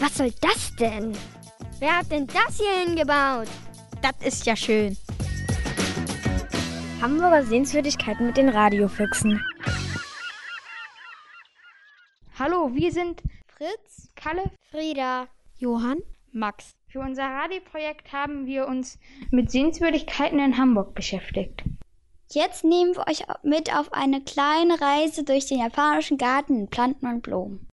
Was soll das denn? Wer hat denn das hier hingebaut? Das ist ja schön. Hamburger Sehenswürdigkeiten mit den Radiofüchsen. Hallo, wir sind Fritz, Kalle, Frieda, Johann, Max. Für unser Radioprojekt haben wir uns mit Sehenswürdigkeiten in Hamburg beschäftigt. Jetzt nehmen wir euch mit auf eine kleine Reise durch den japanischen Garten in Planten und Blumen.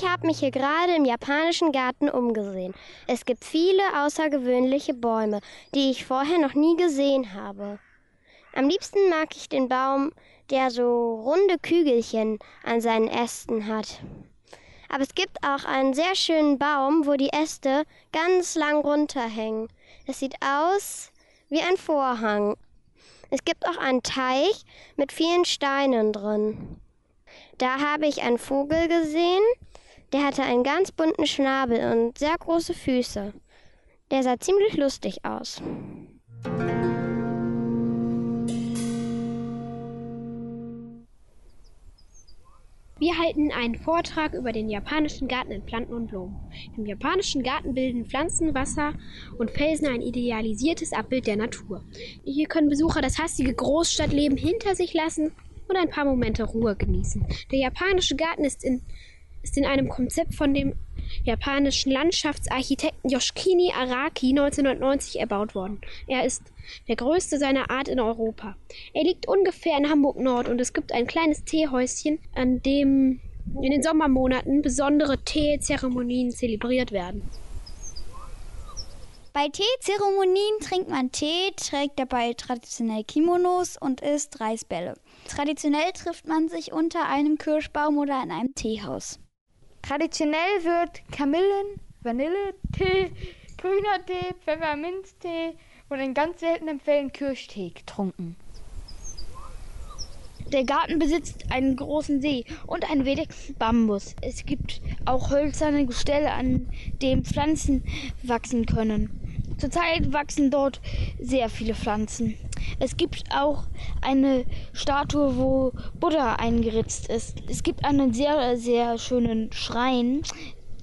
Ich habe mich hier gerade im japanischen Garten umgesehen. Es gibt viele außergewöhnliche Bäume, die ich vorher noch nie gesehen habe. Am liebsten mag ich den Baum, der so runde Kügelchen an seinen Ästen hat. Aber es gibt auch einen sehr schönen Baum, wo die Äste ganz lang runterhängen. Es sieht aus wie ein Vorhang. Es gibt auch einen Teich mit vielen Steinen drin. Da habe ich einen Vogel gesehen, der hatte einen ganz bunten Schnabel und sehr große Füße. Der sah ziemlich lustig aus. Wir halten einen Vortrag über den japanischen Garten in Planten und Blumen. Im japanischen Garten bilden Pflanzen, Wasser und Felsen ein idealisiertes Abbild der Natur. Hier können Besucher das hastige Großstadtleben hinter sich lassen und ein paar Momente Ruhe genießen. Der japanische Garten ist in, ist in einem Konzept von dem japanischen Landschaftsarchitekten Yoshikini Araki 1990 erbaut worden. Er ist der größte seiner Art in Europa. Er liegt ungefähr in Hamburg Nord und es gibt ein kleines Teehäuschen, an dem in den Sommermonaten besondere Teezeremonien zelebriert werden. Bei Teezeremonien trinkt man Tee, trägt dabei traditionell Kimonos und isst Reisbälle. Traditionell trifft man sich unter einem Kirschbaum oder in einem Teehaus. Traditionell wird Kamillen, Vanilletee, grüner Tee, Pfefferminztee und in ganz seltenen Fällen Kirschtee getrunken. Der Garten besitzt einen großen See und einen wenigsten Bambus. Es gibt auch hölzerne Gestelle, an denen Pflanzen wachsen können. Zurzeit wachsen dort sehr viele Pflanzen. Es gibt auch eine Statue, wo Buddha eingeritzt ist. Es gibt einen sehr, sehr schönen Schrein.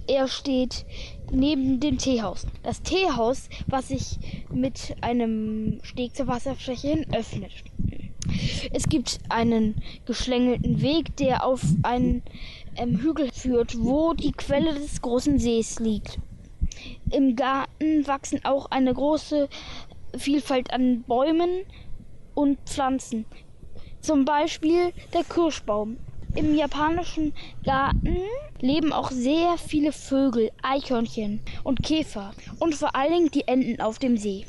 Er steht neben dem Teehaus. Das Teehaus, was sich mit einem Steg zur Wasserfläche hin öffnet. Es gibt einen geschlängelten Weg, der auf einen ähm, Hügel führt, wo die Quelle des großen Sees liegt. Im Garten wachsen auch eine große Vielfalt an Bäumen und Pflanzen. Zum Beispiel der Kirschbaum. Im japanischen Garten leben auch sehr viele Vögel, Eichhörnchen und Käfer und vor allen Dingen die Enten auf dem See.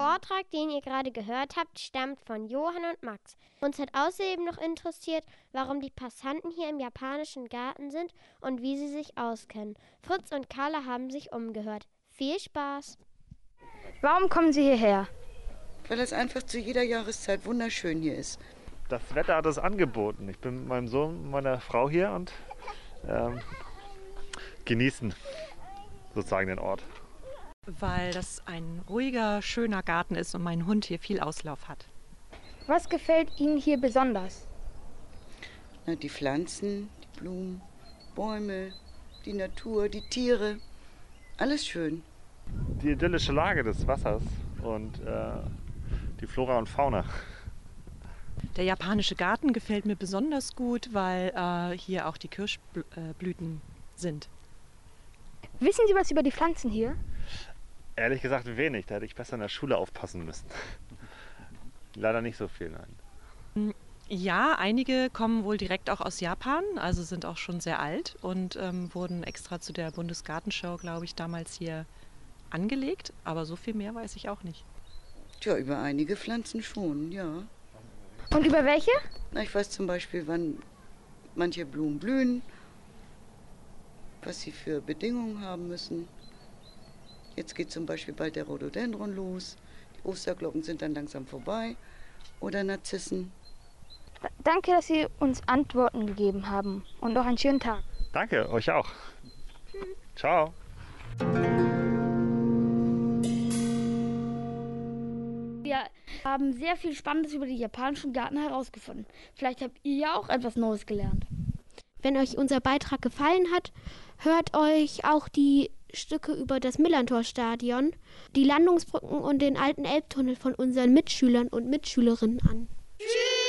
Vortrag, den ihr gerade gehört habt, stammt von Johann und Max. Uns hat außerdem noch interessiert, warum die Passanten hier im japanischen Garten sind und wie sie sich auskennen. Fritz und Carla haben sich umgehört. Viel Spaß! Warum kommen Sie hierher? Weil es einfach zu jeder Jahreszeit wunderschön hier ist. Das Wetter hat es angeboten. Ich bin mit meinem Sohn und meiner Frau hier und ähm, genießen sozusagen den Ort. Weil das ein ruhiger, schöner Garten ist und mein Hund hier viel Auslauf hat. Was gefällt Ihnen hier besonders? Na, die Pflanzen, die Blumen, Bäume, die Natur, die Tiere. Alles schön. Die idyllische Lage des Wassers und äh, die Flora und Fauna. Der japanische Garten gefällt mir besonders gut, weil äh, hier auch die Kirschblüten sind. Wissen Sie was über die Pflanzen hier? Ehrlich gesagt wenig, da hätte ich besser in der Schule aufpassen müssen. Leider nicht so viel, nein. Ja, einige kommen wohl direkt auch aus Japan, also sind auch schon sehr alt und ähm, wurden extra zu der Bundesgartenschau, glaube ich, damals hier angelegt. Aber so viel mehr weiß ich auch nicht. Tja, über einige Pflanzen schon, ja. Und über welche? Na, ich weiß zum Beispiel, wann manche Blumen blühen, was sie für Bedingungen haben müssen. Jetzt geht zum Beispiel bald der Rhododendron los. Die Osterglocken sind dann langsam vorbei. Oder Narzissen. Danke, dass Sie uns Antworten gegeben haben. Und noch einen schönen Tag. Danke, euch auch. Ciao. Wir haben sehr viel Spannendes über die japanischen Garten herausgefunden. Vielleicht habt ihr ja auch etwas Neues gelernt. Wenn euch unser Beitrag gefallen hat, hört euch auch die Stücke über das Millantor-Stadion, die Landungsbrücken und den alten Elbtunnel von unseren Mitschülern und Mitschülerinnen an. Tschüssi!